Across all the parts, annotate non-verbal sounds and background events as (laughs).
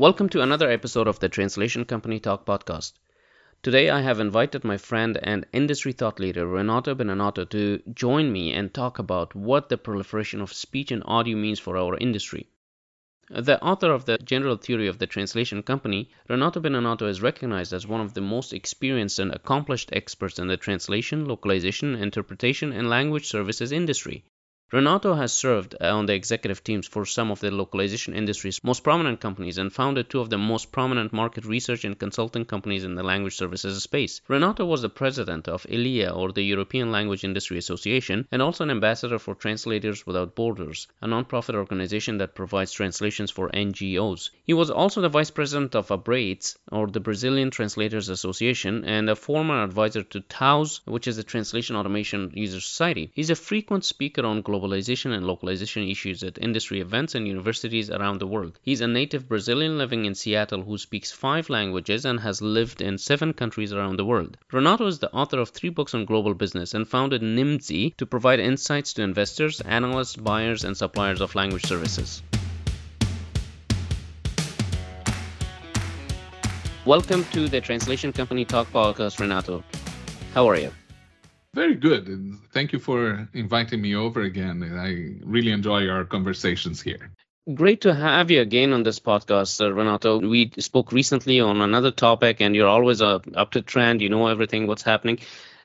Welcome to another episode of the Translation Company Talk podcast. Today I have invited my friend and industry thought leader Renato Beninato to join me and talk about what the proliferation of speech and audio means for our industry. The author of the General Theory of the Translation Company, Renato Beninato is recognized as one of the most experienced and accomplished experts in the translation, localization, interpretation, and language services industry. Renato has served uh, on the executive teams for some of the localization industry's most prominent companies and founded two of the most prominent market research and consulting companies in the language services space. Renato was the president of ELIA, or the European Language Industry Association, and also an ambassador for Translators Without Borders, a nonprofit organization that provides translations for NGOs. He was also the vice president of ABRATES, or the Brazilian Translators Association, and a former advisor to TAUS, which is the Translation Automation User Society. He's a frequent speaker on global globalization and localization issues at industry events and universities around the world. He's a native Brazilian living in Seattle who speaks five languages and has lived in seven countries around the world. Renato is the author of three books on global business and founded Nimdzi to provide insights to investors, analysts, buyers, and suppliers of language services. Welcome to the Translation Company Talk podcast, Renato. How are you? Very good. And thank you for inviting me over again. I really enjoy our conversations here. Great to have you again on this podcast, uh, Renato. We spoke recently on another topic, and you're always uh, up to trend. You know everything, what's happening.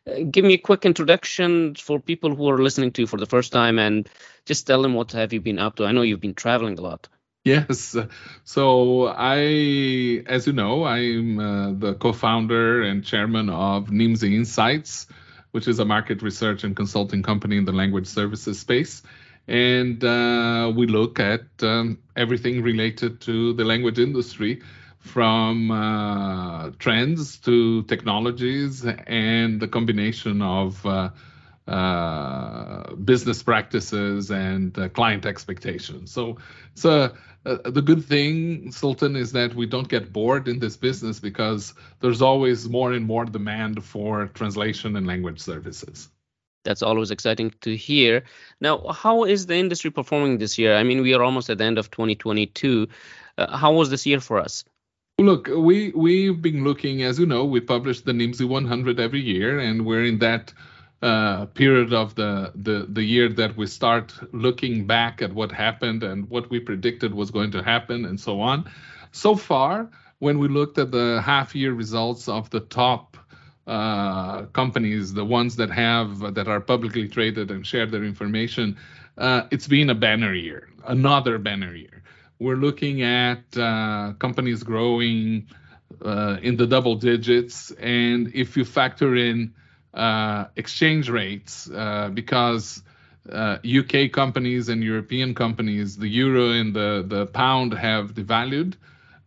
Uh, give me a quick introduction for people who are listening to you for the first time, and just tell them what have you been up to. I know you've been traveling a lot. Yes. So I, as you know, I'm uh, the co-founder and chairman of Nimdzi Insights which is a market research and consulting company in the language services space. And uh, we look at um, everything related to the language industry from uh, trends to technologies and the combination of uh, uh, business practices and uh, client expectations. So, so uh, the good thing, Sultan, is that we don't get bored in this business because there's always more and more demand for translation and language services. That's always exciting to hear. Now, how is the industry performing this year? I mean, we are almost at the end of 2022. Uh, how was this year for us? Look, we we've been looking, as you know, we publish the Nimdzi 100 every year, and we're in that uh, period of the, the the year that we start looking back at what happened and what we predicted was going to happen and so on. So far, when we looked at the half year results of the top uh, companies, the ones that have that are publicly traded and share their information, uh, it's been a banner year, another banner year. We're looking at uh, companies growing uh, in the double digits, and if you factor in uh, exchange rates uh, because uh, UK companies and European companies, the euro and the, the pound have devalued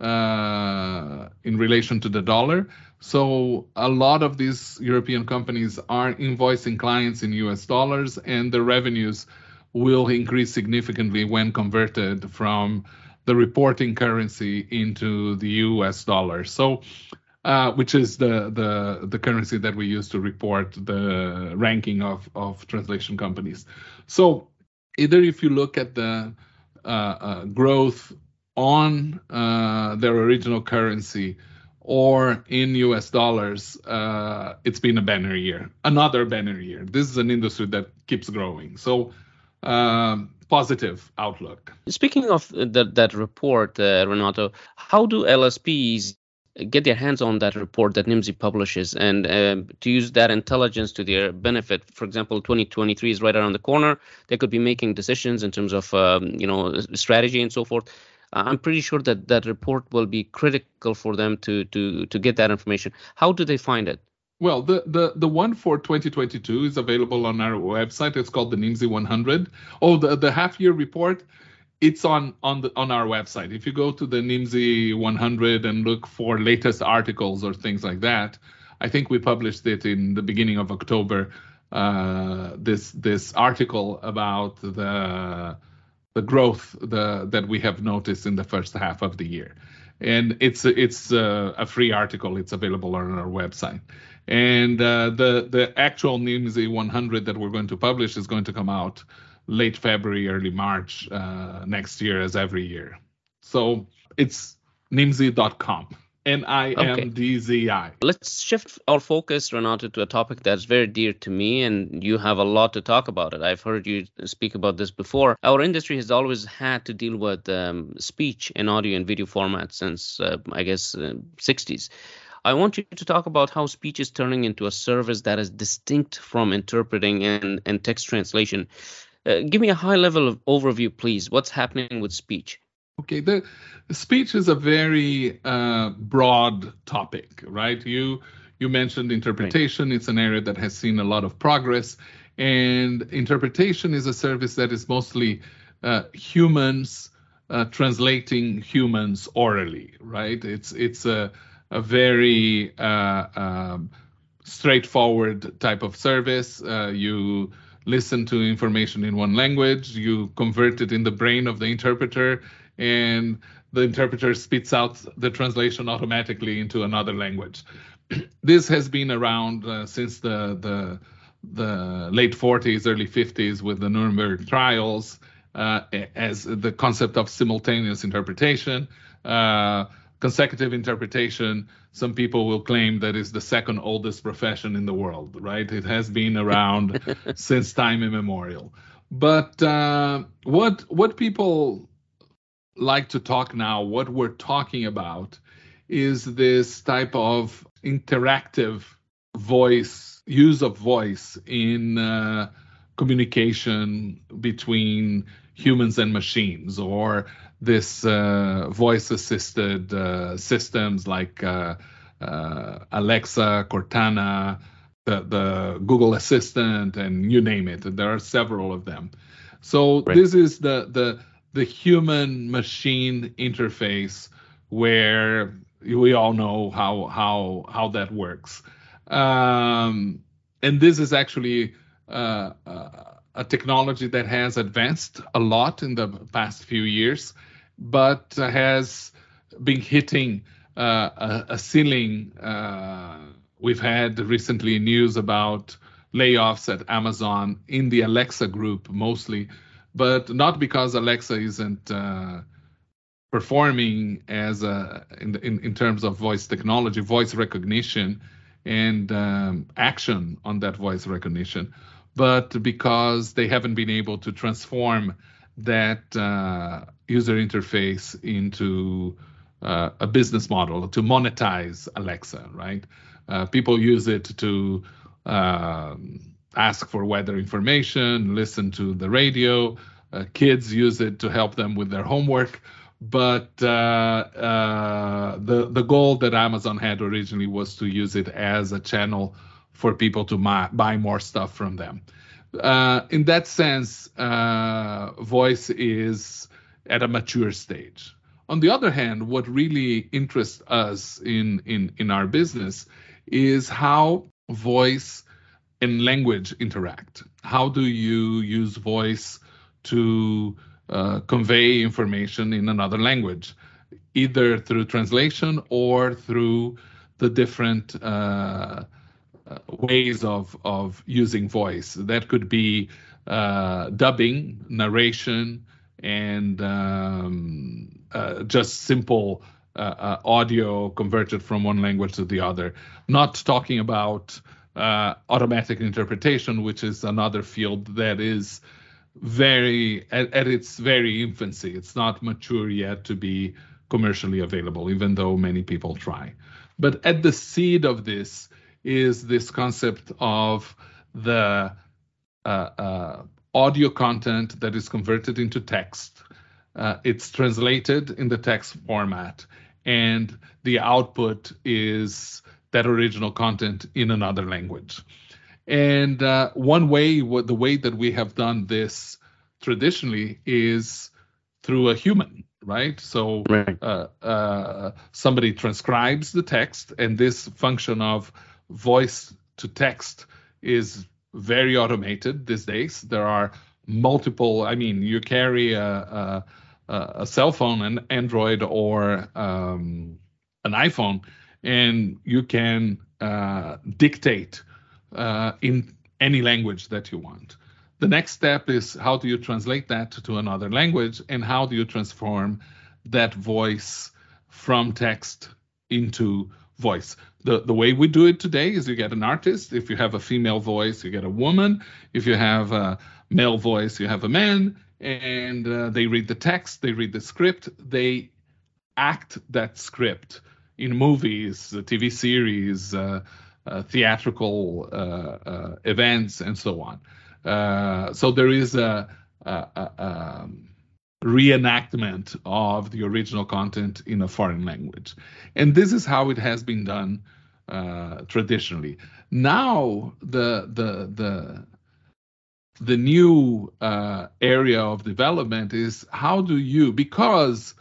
uh, in relation to the dollar. So a lot of these European companies are invoicing clients in US dollars, and the revenues will increase significantly when converted from the reporting currency into the US dollar. So uh, which is the, the the currency that we use to report the ranking of of translation companies. So either if you look at the uh, uh, growth on uh, their original currency or in US dollars, uh, it's been a banner year, another banner year. This is an industry that keeps growing. So um, positive outlook. Speaking of that that report, uh, Renato, how do LSPs get their hands on that report that Nimdzi publishes and um, to use that intelligence to their benefit. For example, 2023 is right around the corner. They could be making decisions in terms of um, you know strategy and so forth. I'm pretty sure that that report will be critical for them to to to get that information. How do they find it? Well, the, the, the one for 2022 is available on our website. It's called the Nimdzi 100. Oh, the, the half year report it's on on the on our website. If you go to the Nimdzi 100 and look for latest articles or things like that, I think we published it in the beginning of October. Uh, this this article about the the growth the that we have noticed in the first half of the year, and it's it's a, a free article. It's available on our website. And uh, the the actual Nimdzi 100 that we're going to publish is going to come out late February, early March uh, next year, as every year. So it's nimdzi.com. N I M D Z I. Let's shift our focus, Renato, to a topic that's very dear to me, and you have a lot to talk about it. I've heard you speak about this before. Our industry has always had to deal with um, speech in audio and video formats since, uh, I guess, uh, 60s. I want you to talk about how speech is turning into a service that is distinct from interpreting and, and text translation. Uh, give me a high level of overview, please. What's happening with speech? Okay, the, speech is a very uh, broad topic, right? You you mentioned interpretation. Right. It's an area that has seen a lot of progress, and interpretation is a service that is mostly uh, humans uh, translating humans orally, right? It's it's a a very uh, um, straightforward type of service. Uh, you listen to information in one language, you convert it in the brain of the interpreter, and the interpreter spits out the translation automatically into another language. (clears throat) this has been around uh, since the, the the late 40s, early 50s with the Nuremberg trials uh, as the concept of simultaneous interpretation. Uh, consecutive interpretation, some people will claim that is the second oldest profession in the world, right? It has been around (laughs) since time immemorial. But uh, what what people like to talk now, what we're talking about, is this type of interactive voice use of voice in uh, communication between humans and machines, or this uh, voice assisted uh, systems like uh, uh, Alexa, Cortana, the, the, Google Assistant, and you name it. There are several of them. So right. this is the the the human machine interface where we all know how how how that works. Um, and this is actually uh, uh, a technology that has advanced a lot in the past few years but has been hitting uh, a, a, ceiling. Uh, we've had recently news about layoffs at Amazon in the Alexa group mostly, but not because Alexa isn't uh, performing as a, in, in, in terms of voice technology, voice recognition, and um, action on that voice recognition, but because they haven't been able to transform that uh, user interface into uh, a business model to monetize Alexa, right? Uh, people use it to um, ask for weather information, listen to the radio. Uh, kids use it to help them with their homework. But uh, uh, the the goal that Amazon had originally was to use it as a channel for people to buy more stuff from them. Uh, in that sense, uh, voice is at a mature stage. On the other hand, what really interests us in, in, in our business is how voice and language interact. How do you use voice to uh, convey information in another language, either through translation or through the different uh, ways of of using voice. That could be uh, dubbing, narration, and um, uh, just simple uh, uh, audio converted from one language to the other. Not talking about uh, automatic interpretation, which is another field that is very at, at its very infancy. It's not mature yet to be commercially available, even though many people try. But at the seed of this is this concept of the uh, uh, audio content that is converted into text. Uh, it's translated in the text format, and the output is that original content in another language. And uh, one way, what the way that we have done this traditionally is through a human, right? So Right. uh, uh, somebody transcribes the text, and this function of voice to text is very automated these days. There are multiple. I mean, you carry a a, a cell phone, an Android or um, an iPhone, and you can uh, dictate uh, in any language that you want. The next step is how do you translate that to another language, and how do you transform that voice from text into voice. The the way we do it today is you get an artist. If you have a female voice, you get a woman. If you have a male voice, you have a man, and uh, they read the text, they read the script, they act that script in movies, uh, TV series, uh, uh, theatrical uh, uh, events, and so on. So there is a, a, a um, reenactment of the original content in a foreign language. And this is how it has been done uh, traditionally. Now, the, the, the, the new uh, area of development is how do you, because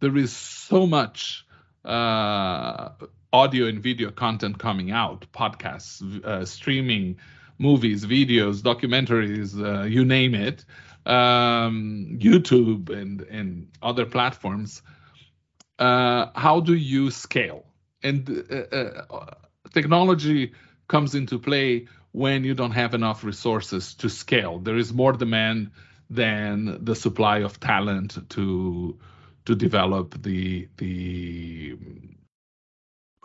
there is so much uh, audio and video content coming out, podcasts, uh, streaming, movies, videos, documentaries, uh, you name it, um, YouTube and and other platforms. Uh, how do you scale? And uh, uh, technology comes into play when you don't have enough resources to scale. There is more demand than the supply of talent to to develop the the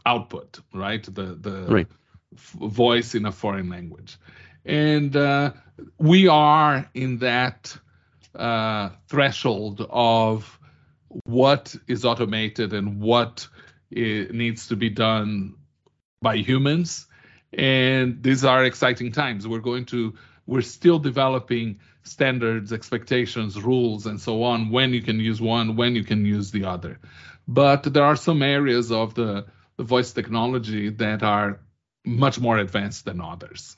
output, right? The the Right. voice in a foreign language, and uh, we are in that uh, threshold of what is automated and what needs to be done by humans. And these are exciting times. We're going to we're still developing standards expectations rules and so on when you can use one when you can use the other. But there are some areas of the, the voice technology that are much more advanced than others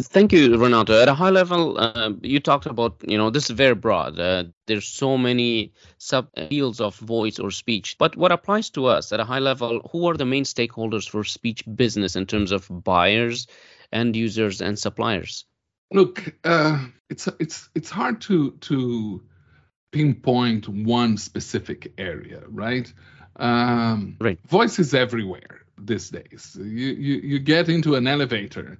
Thank you, Renato. At a high level, uh, you talked about, you know, this is very broad. Uh, there's so many sub fields of voice or speech. But what applies to us at a high level, who are the main stakeholders for speech business in terms of buyers, end users, and suppliers? look uh, it's it's it's hard to to pinpoint one specific area right um Right. voice is everywhere these days you you, you get into an elevator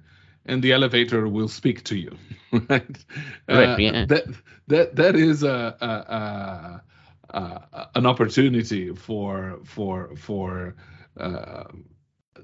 and the elevator will speak to you (laughs) right Right, yeah. that that that is a, a, a, a an opportunity for for for uh,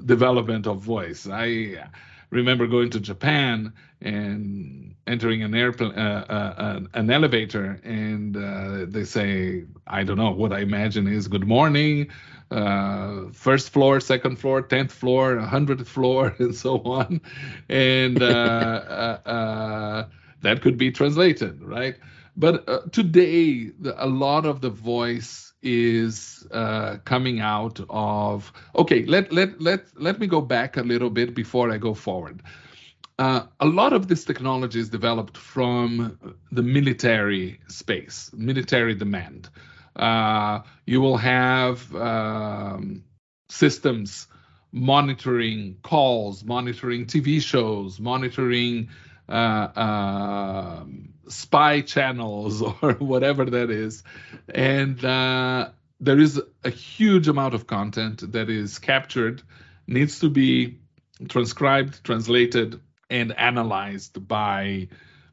development of voice. I remember going to Japan and entering an airplane, uh, uh, an, elevator, and uh, they say, I don't know what I imagine is good morning, uh, first floor, second floor, tenth floor, hundredth floor, (laughs) and so on, and uh, (laughs) uh, uh, that could be translated, right? But uh, today, the, a lot of the voice is uh, coming out of. Okay, let let let let me go back a little bit before I go forward. Uh, a lot of this technology is developed from the military space, military demand. Uh, you will have um, systems monitoring calls, monitoring TV shows, monitoring uh, um spy channels (laughs) or whatever that is. And uh, there is a huge amount of content that is captured, needs to be transcribed, translated, and analyzed by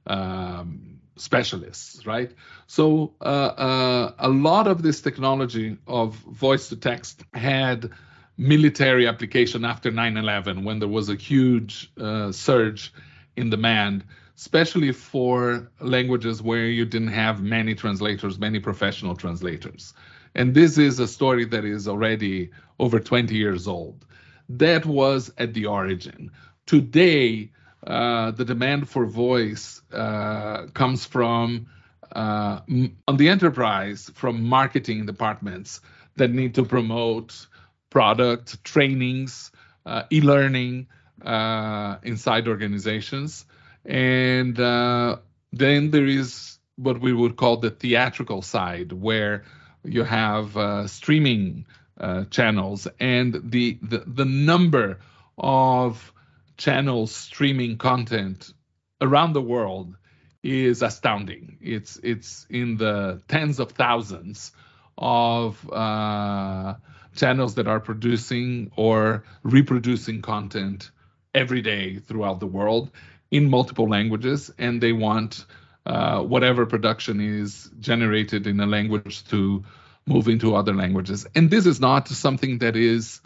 um, specialists, right? So uh, uh, a lot of this technology of voice to text had military application after 9/11 when there was a huge uh, surge in demand, especially for languages where you didn't have many translators, many professional translators. And this is a story that is already over 20 years old. That was at the origin. Today, uh, the demand for voice uh, comes from uh, on the enterprise from marketing departments that need to promote product trainings, uh, e-learning uh, inside organizations, and uh, then there is what we would call the theatrical side, where you have uh, streaming uh, channels and the, the the number of channels streaming content around the world is astounding. It's it's in the tens of thousands of uh, channels that are producing or reproducing content every day throughout the world in multiple languages, and they want uh, whatever production is generated in a language to move into other languages. And this is not something that is,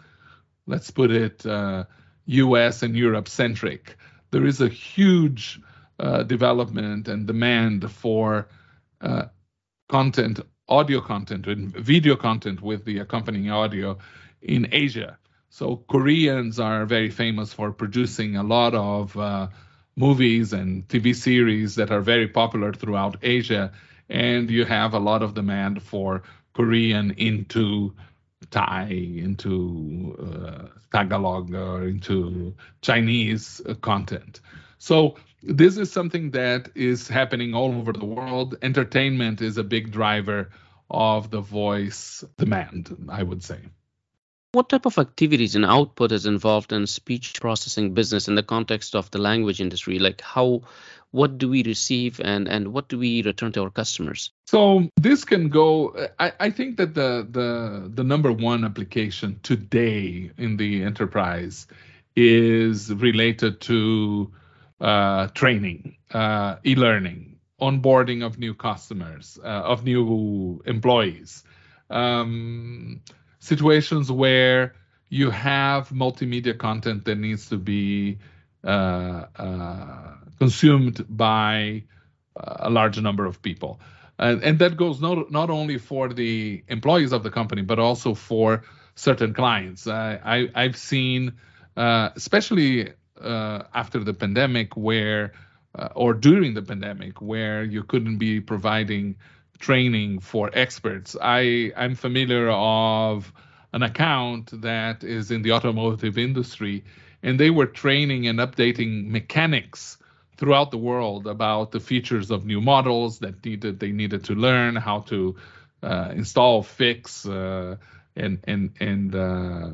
let's put it, uh, US and Europe centric. There is a huge uh, development and demand for uh, content, audio content, and video content with the accompanying audio in Asia. So Koreans are very famous for producing a lot of uh, movies and TV series that are very popular throughout Asia, and you have a lot of demand for Korean into Thai, into uh, Tagalog, or into Chinese content. So this is something that is happening all over the world. Entertainment is a big driver of the voice demand, I would say. What type of activities and output is involved in speech processing business in the context of the language industry? Like how what do we receive and and what do we return to our customers? So this can go I, I think that the the the number one application today in the enterprise is related to uh, training, uh, e-learning, onboarding of new customers, uh, of new employees. Um, situations where you have multimedia content that needs to be uh, uh, consumed by a large number of people. And, and that goes not, not only for the employees of the company, but also for certain clients. I, I've seen, uh, especially uh, after the pandemic, where uh, or during the pandemic, where you couldn't be providing training for experts. I I'm familiar of an account that is in the automotive industry, and they were training and updating mechanics throughout the world about the features of new models that needed they needed to learn how to uh, install, fix, uh, and and and uh,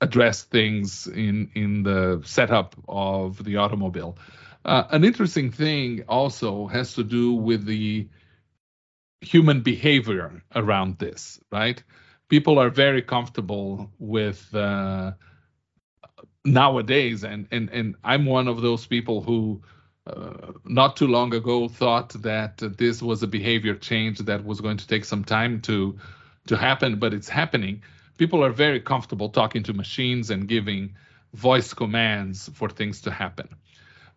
address things in in the setup of the automobile. Uh, an interesting thing also has to do with the human behavior around this, right? People are very comfortable with uh, nowadays, and and and I'm one of those people who. Uh, not too long ago, thought that this was a behavior change that was going to take some time to to happen, but it's happening people are very comfortable talking to machines and giving voice commands for things to happen.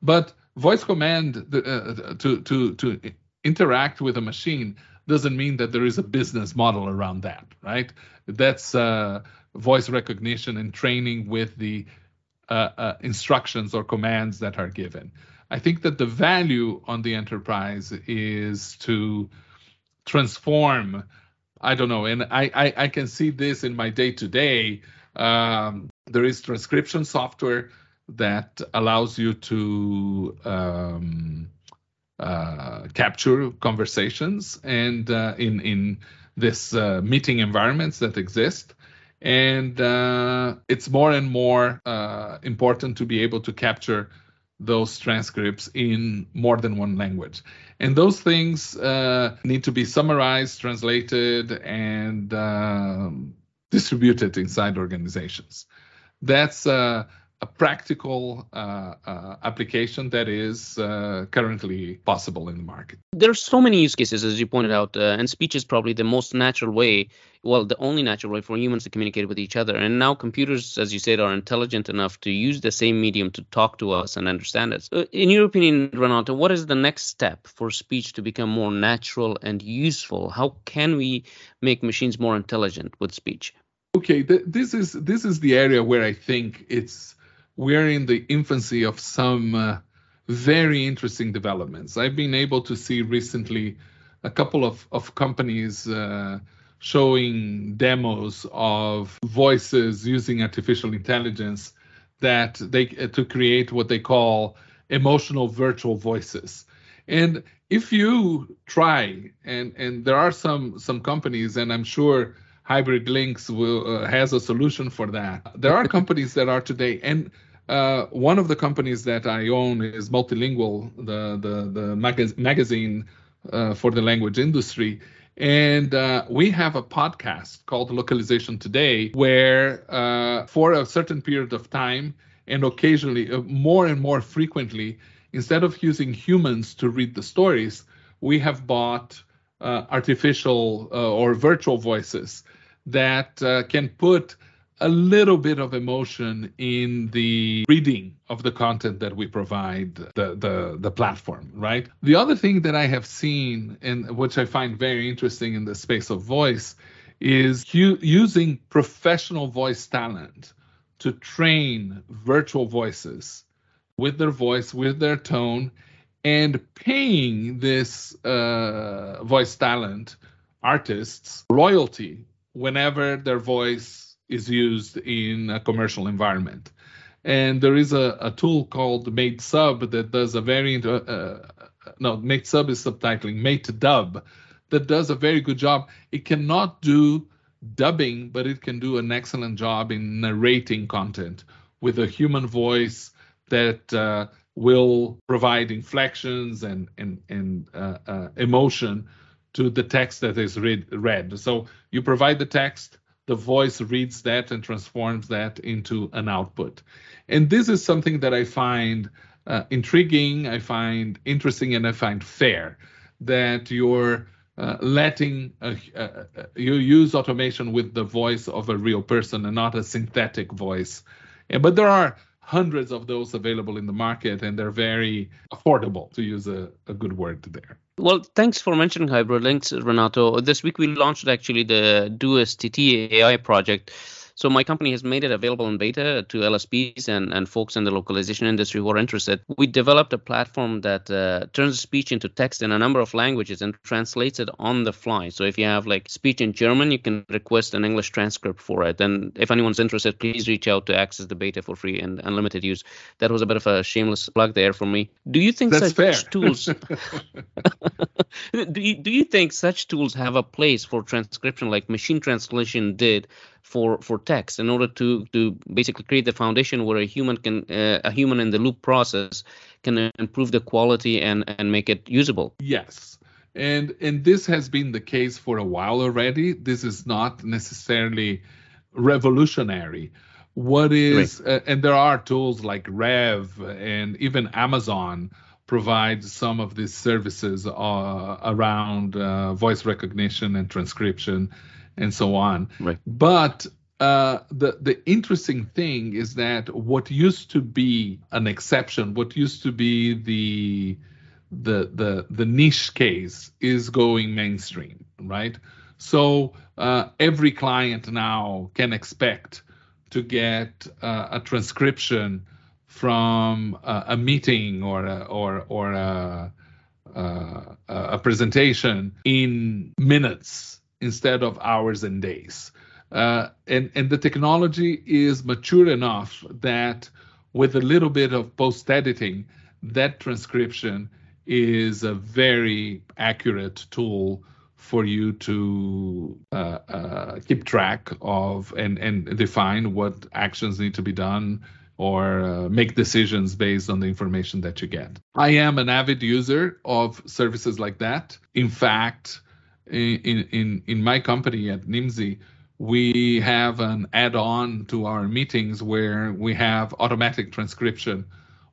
But voice command uh, to to to interact with a machine doesn't mean that there is a business model around that, right? That's uh, voice recognition and training with the uh, uh instructions or commands that are given. I think that the value on the enterprise is to transform I don't know, and I I, I can see this in my day to day. There is transcription software that allows you to um, uh, capture conversations and uh, in in this uh, meeting environments that exist and uh, it's more and more uh, important to be able to capture those transcripts in more than one language. And those things need to be summarized, translated, and um, distributed inside organizations. That's a practical uh, uh, application that is uh, currently possible in the market. There are so many use cases, as you pointed out, uh, and speech is probably the most natural way, well, the only natural way for humans to communicate with each other. And now computers, as you said, are intelligent enough to use the same medium to talk to us and understand us. In your opinion, Renato, what is the next step for speech to become more natural and useful? How can we make machines more intelligent with speech? Okay, th- this is this is the area where I think it's we're in the infancy of some uh, very interesting developments. I've been able to see recently a couple of, of companies uh, showing demos of voices using artificial intelligence that they uh, to create what they call emotional virtual voices. And if you try, and and there are some some companies, and I'm sure Hybrid Lynx will uh, has a solution for that. There are companies that are today, and uh, one of the companies that I own is Multilingual, the the the mag- magazine uh, for the language industry. And uh, we have a podcast called Localization Today, where uh, for a certain period of time, and occasionally, uh, more and more frequently, instead of using humans to read the stories, we have bought uh, artificial uh, or virtual voices that uh, can put a little bit of emotion in the reading of the content that we provide the, the the platform right? The other thing that i have seen and which i find very interesting in the space of voice is u- using professional voice talent to train virtual voices with their voice, with their tone, and paying this uh, voice talent artists royalty whenever their voice is used in a commercial environment. And there is a, a tool called Matesub that does a very uh, uh, no Matesub is subtitling Matedub that does a very good job. It cannot do dubbing, but it can do an excellent job in narrating content with a human voice that uh, will provide inflections and and and uh, uh, emotion to the text that is read, read. So you provide the text, the voice reads that and transforms that into an output. And this is something that I find uh, intriguing, I find interesting, and I find fair that you're uh, letting uh, you use automation with the voice of a real person and not a synthetic voice. Yeah, but there are hundreds of those available in the market and they're very affordable to use a, a good word there. Well, thanks for mentioning hybrid lynx, Renato. This week we launched actually the DuoSTT AI project so my company has made it available in beta to LSPs and, and folks in the localization industry who are interested. We developed a platform that uh, turns speech into text in a number of languages and translates it on the fly. So if you have like speech in German, you can request an English transcript for it. And if anyone's interested, please reach out to access the beta for free and unlimited use. That was a bit of a shameless plug there for me. Do you think That's such fair. tools (laughs) (laughs) do you, do you think such tools have a place for transcription like machine translation did for for text in order to to basically create the foundation where a human can uh, a human in the loop process can improve the quality and and make it usable. Yes. And and this has been the case for a while already. This is not necessarily revolutionary. What is right. uh, and there are tools like rev and even amazon provide some of these services uh, around uh, voice recognition and transcription and so on. Right. But uh, the the interesting thing is that what used to be an exception, what used to be the the the the niche case, is going mainstream, right? So uh, every client now can expect to get uh, a transcription from a, a meeting or a, or or a, a presentation in minutes instead of hours and days. Uh, and, and the technology is mature enough that with a little bit of post editing, that transcription is a very accurate tool for you to uh, uh, keep track of and, and define what actions need to be done or uh, make decisions based on the information that you get. I am an avid user of services like that. In fact, in in in my company at Nimdzi, we have an add-on to our meetings where we have automatic transcription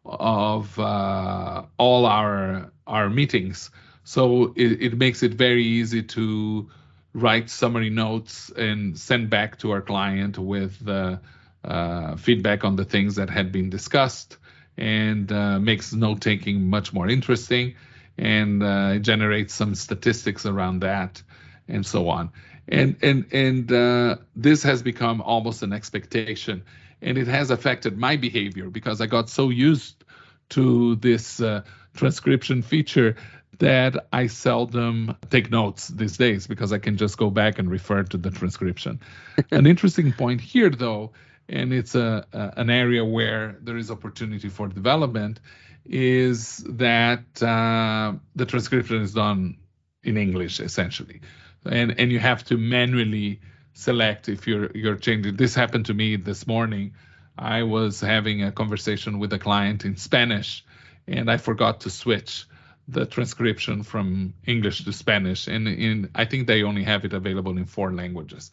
of uh, all our our meetings. So it, it makes it very easy to write summary notes and send back to our client with uh, uh, feedback on the things that had been discussed and uh, makes note taking much more interesting and uh, generates some statistics around that and so on. And and and uh, this has become almost an expectation, and it has affected my behavior because I got so used to this uh, transcription feature that I seldom take notes these days because I can just go back and refer to the transcription. (laughs) an interesting point here, though, and it's a, a, an area where there is opportunity for development, is that uh, the transcription is done in English essentially, and and you have to manually select if you're you're changing. This happened to me this morning. I was having a conversation with a client in Spanish, and I forgot to switch the transcription from English to Spanish, and in I think they only have it available in four languages.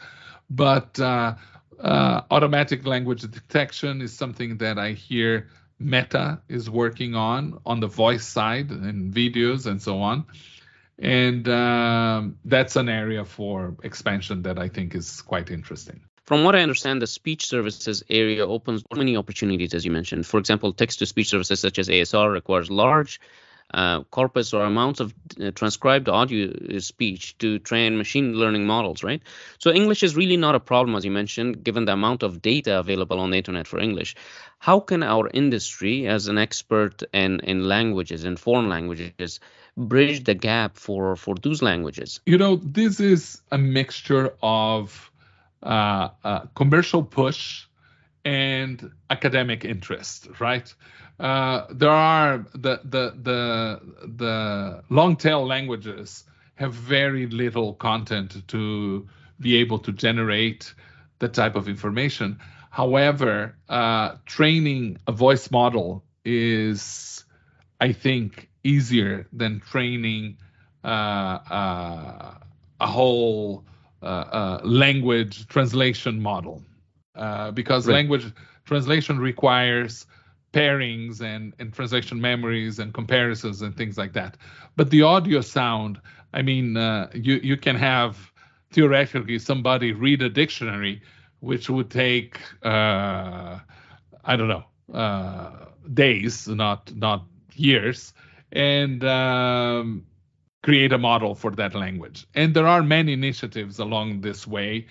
But uh, uh, automatic language detection is something that I hear Meta is working on on the voice side and videos and so on. And um, that's an area for expansion that I think is quite interesting. From what I understand, the speech services area opens many opportunities, as you mentioned. For example, text to speech services such as ASR requires large uh, corpus or amounts of uh, transcribed audio uh, speech to train machine learning models, right? So English is really not a problem, as you mentioned, given the amount of data available on the internet for English. How can our industry, as an expert in, in languages, in foreign languages, bridge the gap for, for those languages? You know, this is a mixture of uh, uh, commercial push and academic interest, right? Uh, there are the the the the long tail languages have very little content to be able to generate the type of information. However, uh, training a voice model is, I think, easier than training uh, uh a whole uh, uh, language translation model, because right. language translation requires pairings and, and translation memories and comparisons and things like that. But the audio sound, I mean, uh, you you can have theoretically somebody read a dictionary, which would take uh, I don't know uh, days, not not years, and um, create a model for that language. And there are many initiatives along this way.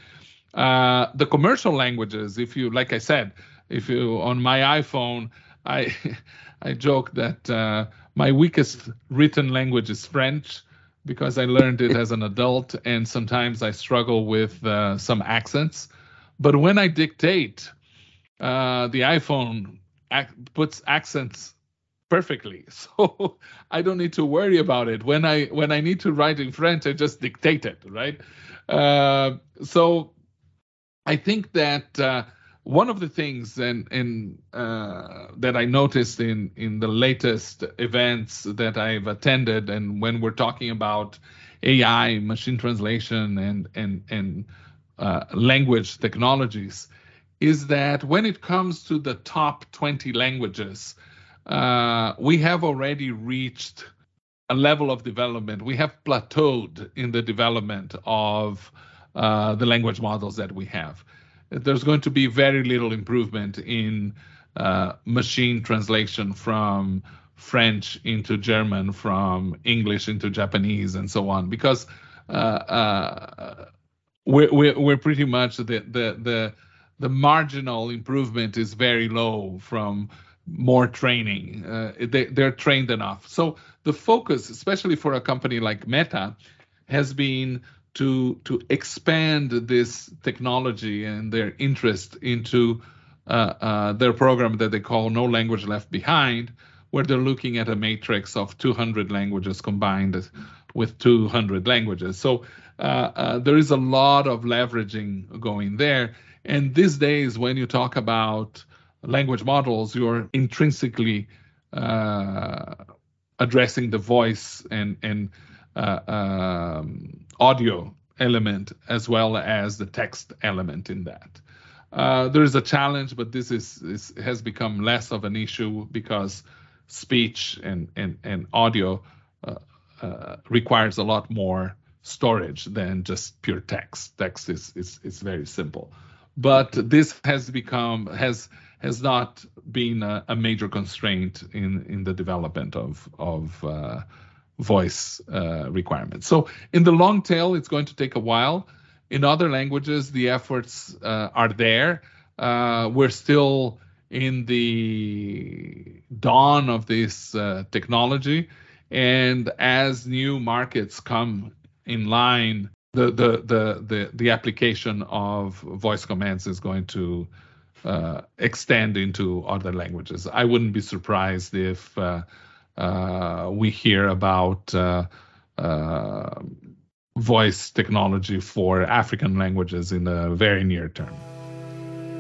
Uh, the commercial languages, if you like, I said, if you on my iPhone I (laughs) I joke that uh, my weakest written language is French because I learned it as an adult, and sometimes I struggle with uh, some accents. But when I dictate, uh, the iPhone ac- puts accents perfectly, (laughs) so I don't need to worry about it. When I when I need to write in French, I just dictate it, right? Uh, so I think that uh, one of the things and and uh, that I noticed in in the latest events that I've attended, and when we're talking about AI, machine translation, and and and uh, language technologies, is that when it comes to the top 20 languages, uh, we have already reached a level of development. We have plateaued in the development of uh, the language models that we have there's going to be very little improvement in uh, machine translation from French into German, from English into Japanese, and so on, because uh, uh, we're, we're, we're pretty much the the the the marginal improvement is very low from more training. Uh, they, they're trained enough. So the focus, especially for a company like Meta, has been to to expand this technology and their interest into uh, uh, their program that they call No Language Left Behind, where they're looking at a matrix of 200 languages combined with 200 languages. So uh, uh, there is a lot of leveraging going there. And these days, when you talk about language models, you're intrinsically uh, addressing the voice and and uh, um, audio element as well as the text element in that. Uh, there is a challenge, but this is, is, has become less of an issue because speech and and, and audio uh, uh, requires a lot more storage than just pure text. Text is is, is very simple, but this has become has has not been a, a major constraint in in the development of of uh, voice uh, requirements. So in the long tail, it's going to take a while. In other languages, the efforts uh, are there. Uh, we're still in the dawn of this uh, technology, and as new markets come in line, the, the the the the application of voice commands is going to uh, extend into other languages. I wouldn't be surprised if uh, we hear about uh, uh, voice technology for African languages in the very near term.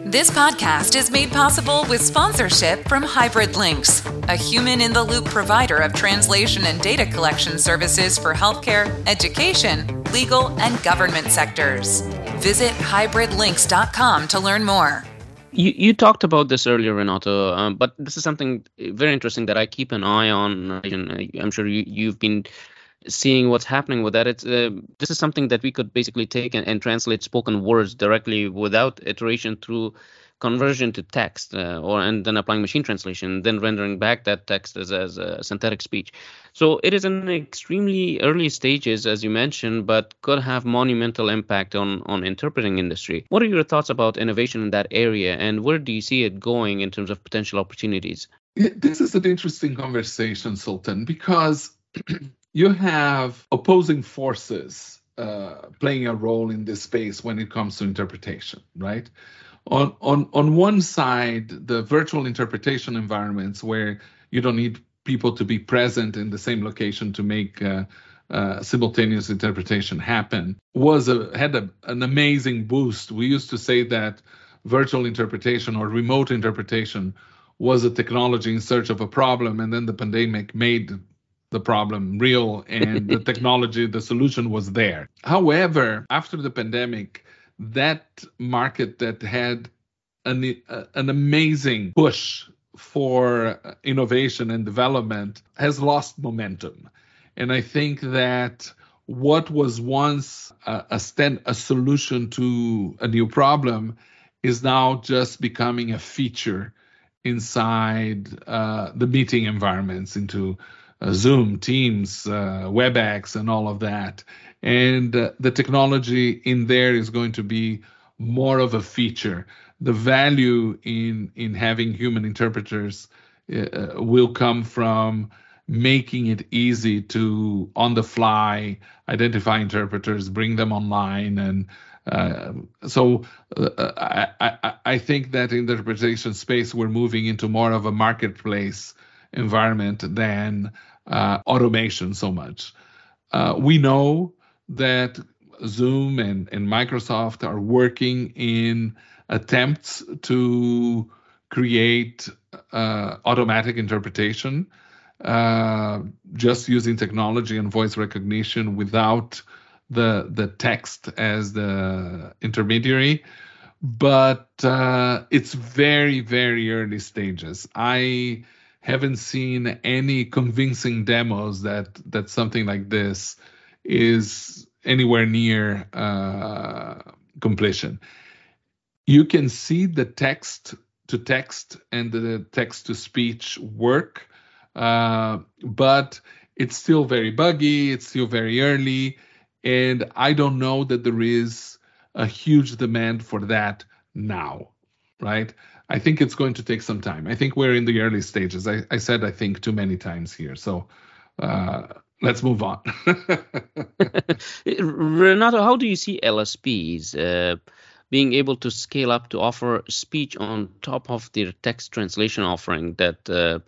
This podcast is made possible with sponsorship from Hybrid Lynx, a human in the loop provider of translation and data collection services for healthcare, education, legal, and government sectors. Visit hybridlynx.com to learn more. You, you talked about this earlier, Renato, um, but this is something very interesting that I keep an eye on. I'm sure you, you've been seeing what's happening with that. It's uh, this is something that we could basically take and, and, translate spoken words directly without iteration through conversion to text, uh, or and then applying machine translation, then rendering back that text as as a synthetic speech. So it is in extremely early stages, as you mentioned, but could have monumental impact on on interpreting industry. What are your thoughts about innovation in that area, and where do you see it going in terms of potential opportunities? This is an interesting conversation, Sultan, because (clears throat) you have opposing forces uh, playing a role in this space when it comes to interpretation, right? On, on, on one side, the virtual interpretation environments where you don't need people to be present in the same location to make uh, uh, simultaneous interpretation happen was a, had a, an amazing boost. We used to say that virtual interpretation or remote interpretation was a technology in search of a problem, and then the pandemic made the problem real and the (laughs) technology, the solution was there. However, after the pandemic, that market that had an, uh, an amazing push for innovation and development has lost momentum. And I think that what was once a, a, stand, a solution to a new problem is now just becoming a feature inside uh, the meeting environments, into uh, Zoom, Teams, uh, WebEx, and all of that. And uh, the technology in there is going to be more of a feature. The value in in having human interpreters uh, will come from making it easy to on the fly identify interpreters, bring them online, and uh, so uh, I, I, I think that in the interpretation space we're moving into more of a marketplace environment than uh, automation so much. Uh, we know that Zoom and, and Microsoft are working in attempts to create uh, automatic interpretation uh, just using technology and voice recognition without the the text as the intermediary. But uh, it's very very early stages. I haven't seen any convincing demos that that something like this is anywhere near uh, completion. You can see the text to text and the text to speech work, uh, but it's still very buggy. It's still very early, and I don't know that there is a huge demand for that now, right? I think it's going to take some time. I think we're in the early stages. I, I said I think too many times here. So uh, let's move on. (laughs) Renato, how do you see LSPs uh, being able to scale up to offer speech on top of their text translation offering that uh,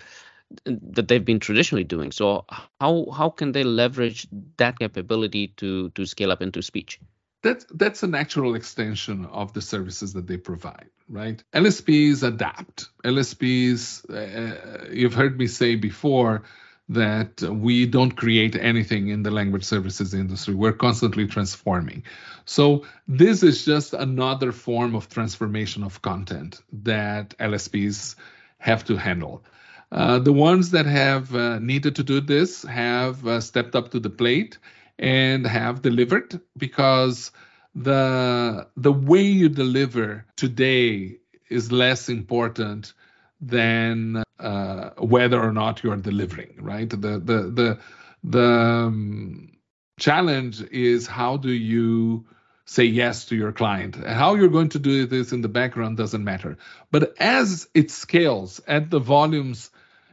that they've been traditionally doing? So how how can they leverage that capability to to scale up into speech? that's that's a natural extension of the services that they provide right lsps adapt lsps uh, you've heard me say before that we don't create anything in the language services industry. We're constantly transforming. So this is just another form of transformation of content that lsps have to handle. Uh, the ones that have uh, needed to do this have uh, stepped up to the plate and have delivered because the the way you deliver today is less important than uh, whether or not you are delivering right? The the the the um, challenge is how do you say yes to your client? How you're going to do this in the background doesn't matter. But as it scales as the volumes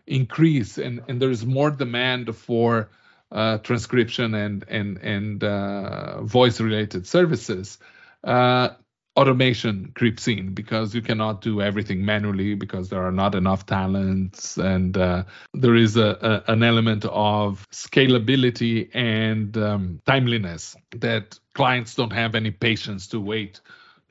increase and and there's more demand for uh, transcription and and and uh, voice related services, uh, automation creeps in because you cannot do everything manually because there are not enough talents and uh, there is a, a, an element of scalability and um, timeliness that clients don't have any patience to wait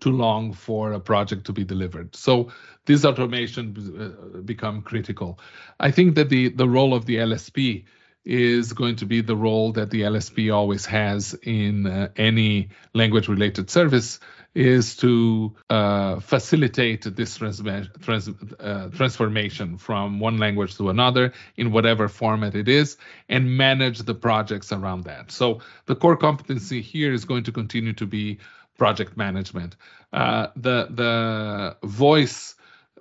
too long for a project to be delivered. So this automation uh, become critical. I think that the the role of the lsp is going to be the role that the lsp always has in uh, any language related service is to uh, facilitate this trans- trans- uh, transformation from one language to another in whatever format it is and manage the projects around that. So the core competency here is going to continue to be project management. Uh, the the voice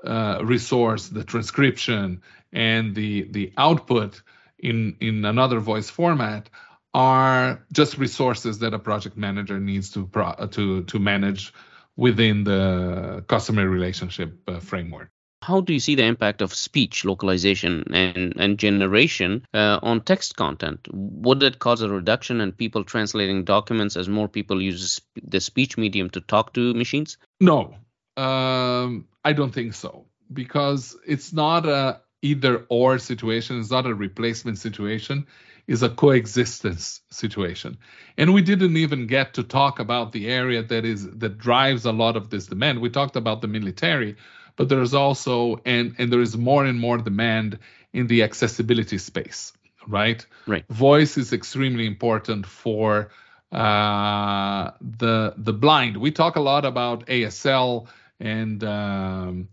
uh, resource, the transcription, and the the output in in another voice format are just resources that a project manager needs to pro- to to manage within the customer relationship uh, framework. How do you see the impact of speech localization and, and generation uh, on text content? Would it cause a reduction in people translating documents as more people use the speech medium to talk to machines? No, um, I don't think so because it's not a either or situation. It's not a replacement situation is a coexistence situation. And we didn't even get to talk about the area that is that drives a lot of this demand. We talked about the military, but there's also and and there is more and more demand in the accessibility space, right? Right. Voice is extremely important for uh, the the blind. We talk a lot about ASL and um,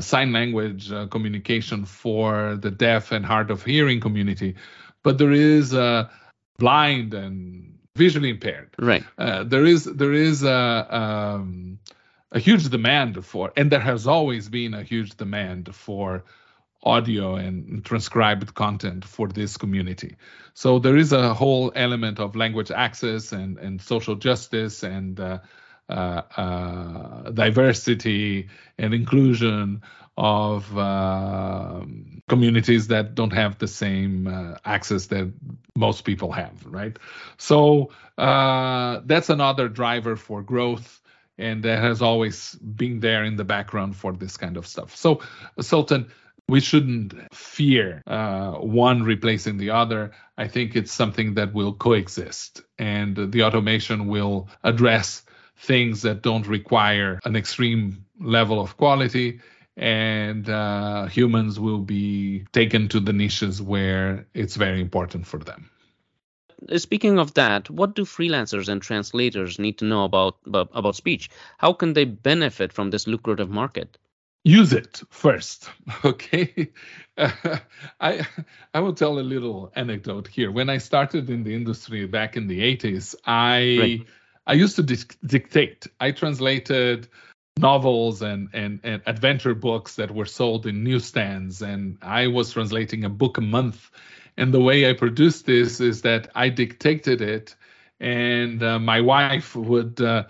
sign language uh, communication for the deaf and hard of hearing community but there is a blind and visually impaired. Right. Uh, there is there is a um, a huge demand for, and there has always been a huge demand for audio and transcribed content for this community. So there is a whole element of language access and and social justice and uh, uh, uh, diversity and inclusion of uh, communities that don't have the same uh, access that most people have, right? So uh, that's another driver for growth, and that has always been there in the background for this kind of stuff. So, Sultan, we shouldn't fear uh, one replacing the other. I think it's something that will coexist, and the automation will address things that don't require an extreme level of quality and uh, humans will be taken to the niches where it's very important for them. Speaking of that, what do freelancers and translators need to know about about, speech? How can they benefit from this lucrative market? Use it first, (laughs) okay? Uh, (laughs) I I will tell a little anecdote here. When I started in the industry back in the 80s, I right. I used to dictate. I translated novels and, and, and adventure books that were sold in newsstands. And I was translating a book a month. And the way I produced this is that I dictated it, and uh, my wife would uh,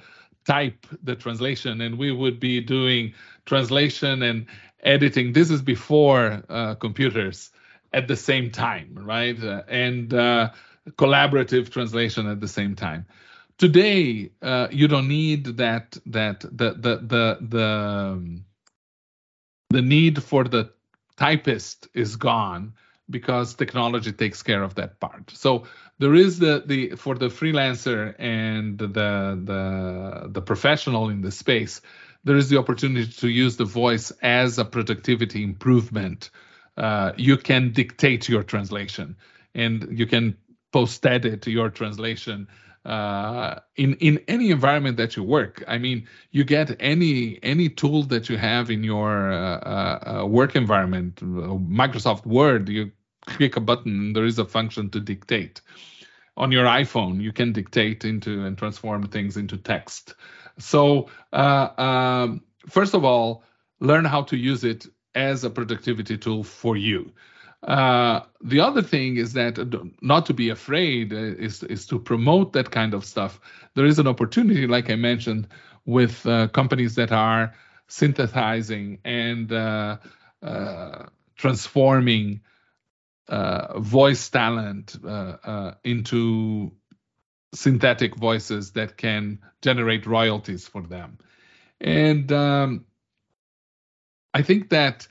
type the translation, and we would be doing translation and editing. This is before uh, computers at the same time, right? Uh, and uh, collaborative translation at the same time today uh, you don't need that that the the the the the need for the typist is gone because technology takes care of that part. So there is the the for the freelancer and the the the professional in the space there is the opportunity to use the voice as a productivity improvement. Uh, you can dictate your translation and you can post edit your translation uh, in in any environment that you work. I mean, you get any any tool that you have in your uh, uh, uh work environment. Microsoft Word, you click a button, there is a function to dictate. On your iPhone, you can dictate into and transform things into text. So, uh, um, first of all, learn how to use it as a productivity tool for you. Uh, the other thing is that uh, not to be afraid uh, is is to promote that kind of stuff. There is an opportunity, like I mentioned, with uh, companies that are synthesizing and uh, uh transforming voice talent into synthetic voices that can generate royalties for them. And um, I think that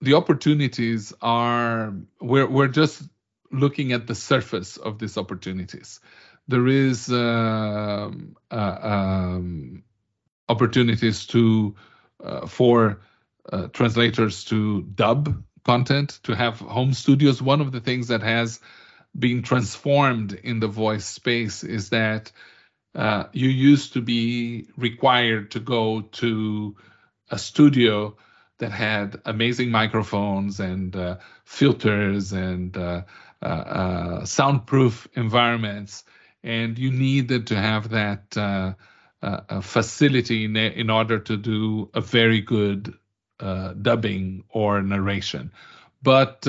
the opportunities are we're we're just looking at the surface of these opportunities. There is uh, uh, um, opportunities to uh, for uh, translators to dub content, to have home studios. One of the things that has been transformed in the voice space is that uh, you used to be required to go to a studio that had amazing microphones and uh, filters and uh, uh, uh soundproof environments, and you needed to have that uh, uh, facility in, in, order to do a very good dubbing or narration. But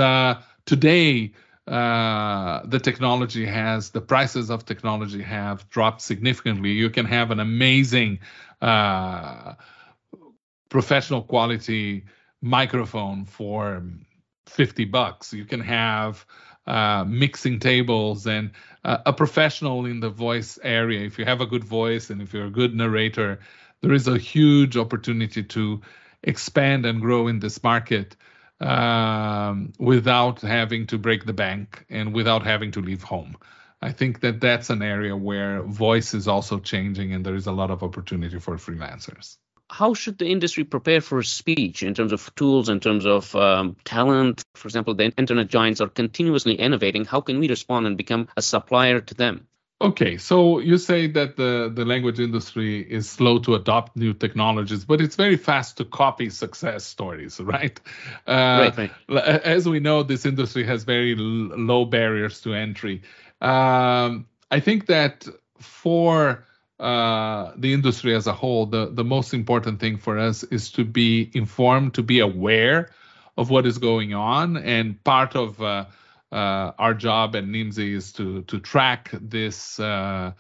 today, the technology has the prices of technology have dropped significantly. You can have an amazing professional quality microphone for 50 bucks. You can have uh, mixing tables and uh, a professional in the voice area. If you have a good voice and if you're a good narrator, there is a huge opportunity to expand and grow in this market um, without having to break the bank and without having to leave home. I think that that's an area where voice is also changing and there is a lot of opportunity for freelancers how should the industry prepare for speech in terms of tools, in terms of um, talent? For example, the internet giants are continuously innovating. How can we respond and become a supplier to them? Okay, so you say that the, the language industry is slow to adopt new technologies, but it's very fast to copy success stories, (laughs) right? Uh, right, right. As we know, this industry has very l- low barriers to entry. Um, I think that for uh, the industry as a whole, the, the most important thing for us is to be informed, to be aware of what is going on. And part of uh, uh, our job at Nimdzi is to, to track this uh,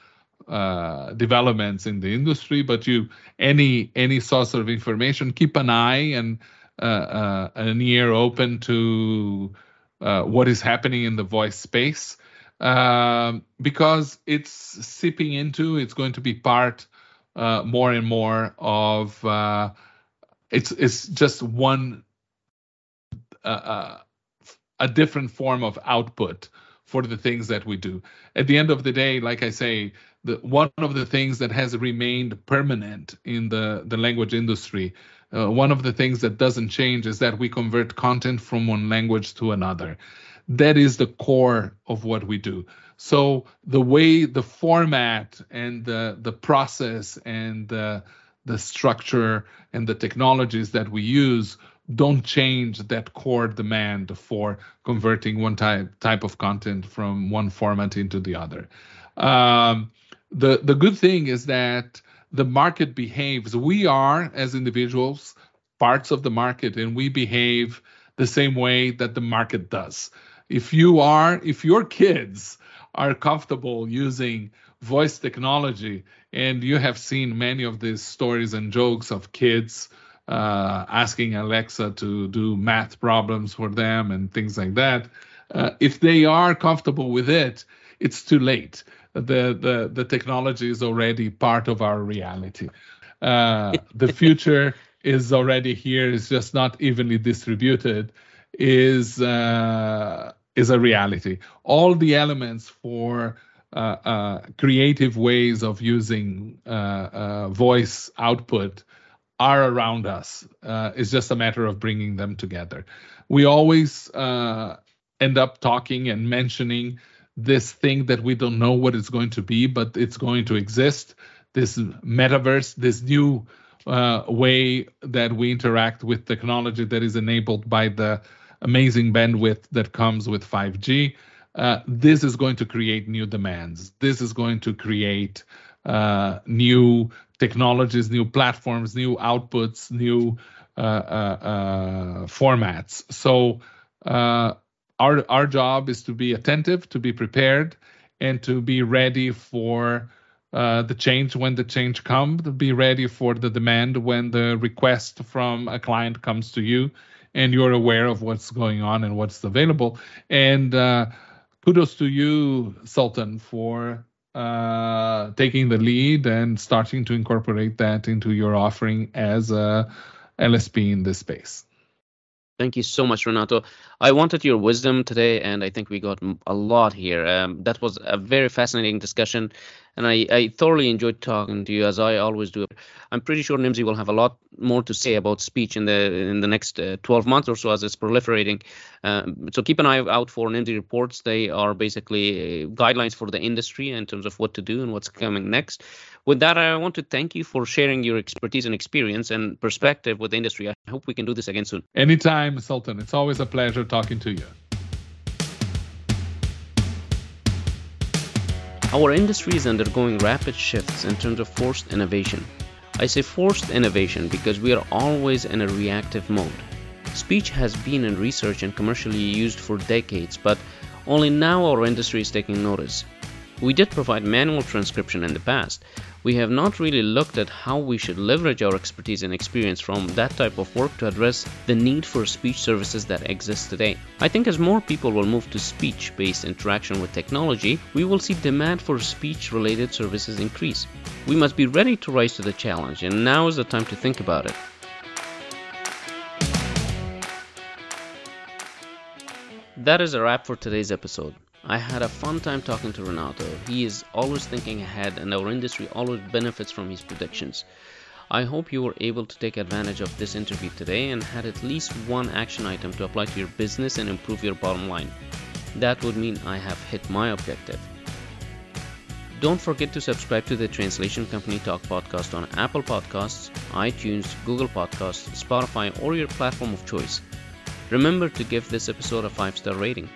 uh, developments in the industry. But you, any any source of information, keep an eye and an ear open to what is happening in the voice space um, because it's seeping into, it's going to be part uh, more and more of. Uh, it's it's just one uh, uh, a different form of output for the things that we do. At the end of the day, like I say, the one of the things that has remained permanent in the the language industry. Uh, one of the things that doesn't change is that we convert content from one language to another that is the core of what we do. So the way the format and the the process and the the structure and the technologies that we use don't change that core demand for converting one type type of content from one format into the other. Um, the the good thing is that the market behaves. We are as individuals parts of the market, and we behave the same way that the market does if you are if your kids are comfortable using voice technology and you have seen many of these stories and jokes of kids uh, asking alexa to do math problems for them and things like that uh, if they are comfortable with it it's too late. The the, the technology is already part of our reality. Uh, the (laughs) future is already here it's just not evenly distributed is uh, is a reality. All the elements for uh, uh, creative ways of using uh, uh voice output are around us. Uh, it's just a matter of bringing them together. We always uh, end up talking and mentioning this thing that we don't know what it's going to be, but it's going to exist. This metaverse, this new way that we interact with technology that is enabled by the amazing bandwidth that comes with 5G. Uh, this is going to create new demands. This is going to create uh, new technologies, new platforms, new outputs, new uh, uh, uh formats. So uh, our our job is to be attentive, to be prepared, and to be ready for the change when the change comes. To be ready for the demand when the request from a client comes to you and you're aware of what's going on and what's available. And uh, kudos to you, Sultan, for uh, taking the lead and starting to incorporate that into your offering as a LSP in this space. Thank you so much, Renato. I wanted your wisdom today, and I think we got a lot here. Um, that was a very fascinating discussion, and I, I, thoroughly enjoyed talking to you, as I always do. I'm pretty sure Nimdzi will have a lot more to say about speech in the in the next uh, 12 months or so as it's proliferating. Um, so keep an eye out for Nimdzi reports. They are basically uh, guidelines for the industry in terms of what to do and what's coming next. With that, I want to thank you for sharing your expertise and experience and perspective with the industry. I hope we can do this again soon. Anytime, Sultan. It's always a pleasure talking to you. Our industry is undergoing rapid shifts in terms of forced innovation. I say forced innovation because we are always in a reactive mode. Speech has been in research and commercially used for decades, but only now our industry is taking notice. We did provide manual transcription in the past. We have not really looked at how we should leverage our expertise and experience from that type of work to address the need for speech services that exist today. I think as more people will move to speech based interaction with technology, we will see demand for speech related services increase. We must be ready to rise to the challenge, and now is the time to think about it. That is a wrap for today's episode. I had a fun time talking to Renato. He is always thinking ahead, and our industry always benefits from his predictions. I hope you were able to take advantage of this interview today and had at least one action item to apply to your business and improve your bottom line. That would mean I have hit my objective. Don't forget to subscribe to the Translation Company Talk podcast on Apple Podcasts, iTunes, Google Podcasts, Spotify, or your platform of choice. Remember to give this episode a 5 star rating.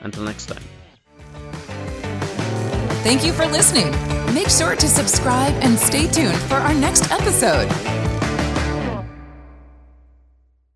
Until next time. Thank you for listening. Make sure to subscribe and stay tuned for our next episode.